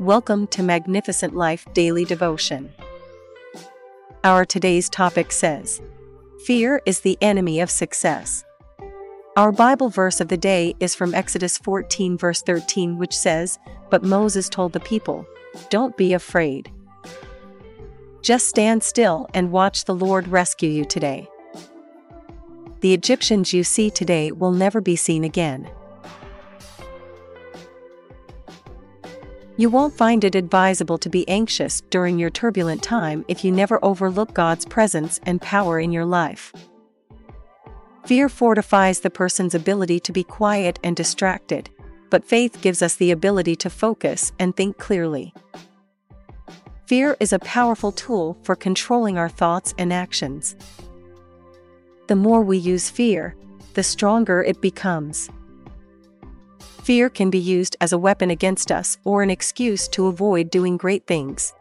Welcome to Magnificent Life Daily Devotion. Our today's topic says Fear is the enemy of success. Our Bible verse of the day is from Exodus 14, verse 13, which says, But Moses told the people, Don't be afraid. Just stand still and watch the Lord rescue you today. The Egyptians you see today will never be seen again. You won't find it advisable to be anxious during your turbulent time if you never overlook God's presence and power in your life. Fear fortifies the person's ability to be quiet and distracted, but faith gives us the ability to focus and think clearly. Fear is a powerful tool for controlling our thoughts and actions. The more we use fear, the stronger it becomes. Fear can be used as a weapon against us or an excuse to avoid doing great things.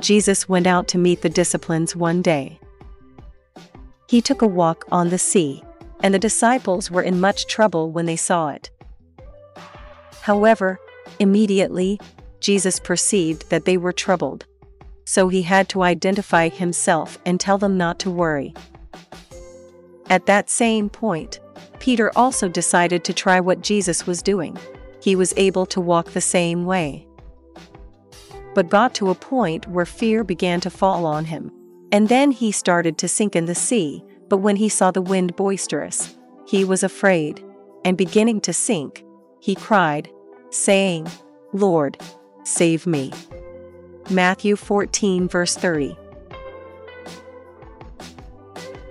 Jesus went out to meet the disciples one day. He took a walk on the sea, and the disciples were in much trouble when they saw it. However, immediately, Jesus perceived that they were troubled. So he had to identify himself and tell them not to worry. At that same point, Peter also decided to try what Jesus was doing. He was able to walk the same way. But got to a point where fear began to fall on him. And then he started to sink in the sea, but when he saw the wind boisterous, he was afraid, and beginning to sink, he cried, saying, Lord, save me. Matthew 14, verse 30.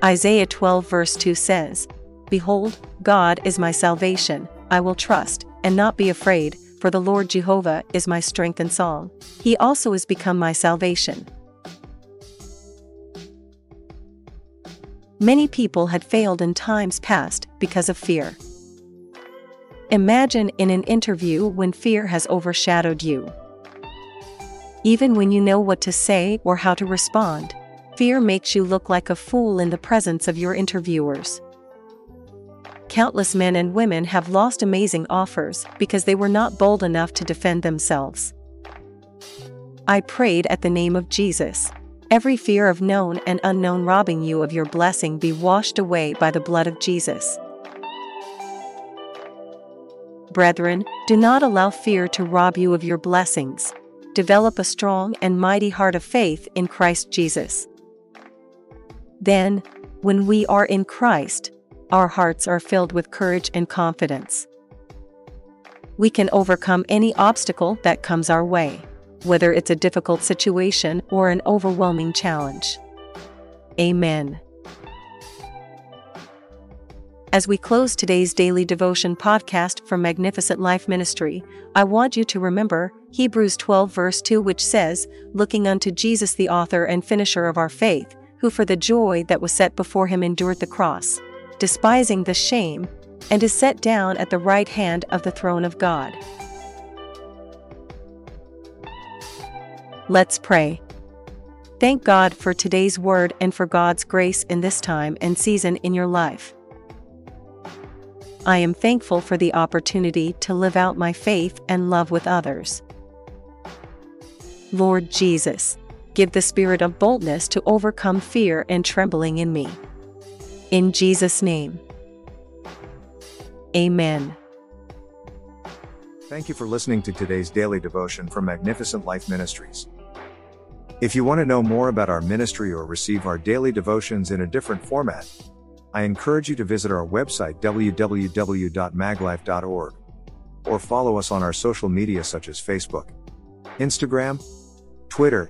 Isaiah 12, verse 2 says, Behold, God is my salvation, I will trust, and not be afraid, for the Lord Jehovah is my strength and song. He also is become my salvation. Many people had failed in times past because of fear. Imagine in an interview when fear has overshadowed you. Even when you know what to say or how to respond, fear makes you look like a fool in the presence of your interviewers countless men and women have lost amazing offers because they were not bold enough to defend themselves. I prayed at the name of Jesus. Every fear of known and unknown robbing you of your blessing be washed away by the blood of Jesus. Brethren, do not allow fear to rob you of your blessings. Develop a strong and mighty heart of faith in Christ Jesus. Then, when we are in Christ, our hearts are filled with courage and confidence. We can overcome any obstacle that comes our way, whether it's a difficult situation or an overwhelming challenge. Amen. As we close today's daily devotion podcast from Magnificent Life Ministry, I want you to remember Hebrews 12, verse 2, which says, Looking unto Jesus, the author and finisher of our faith, who for the joy that was set before him endured the cross, despising the shame, and is set down at the right hand of the throne of God. Let's pray. Thank God for today's word and for God's grace in this time and season in your life. I am thankful for the opportunity to live out my faith and love with others. Lord Jesus, give the spirit of boldness to overcome fear and trembling in me. In Jesus' name. Amen. Thank you for listening to today's daily devotion from Magnificent Life Ministries. If you want to know more about our ministry or receive our daily devotions in a different format, I encourage you to visit our website www.maglife.org or follow us on our social media such as Facebook, Instagram, Twitter,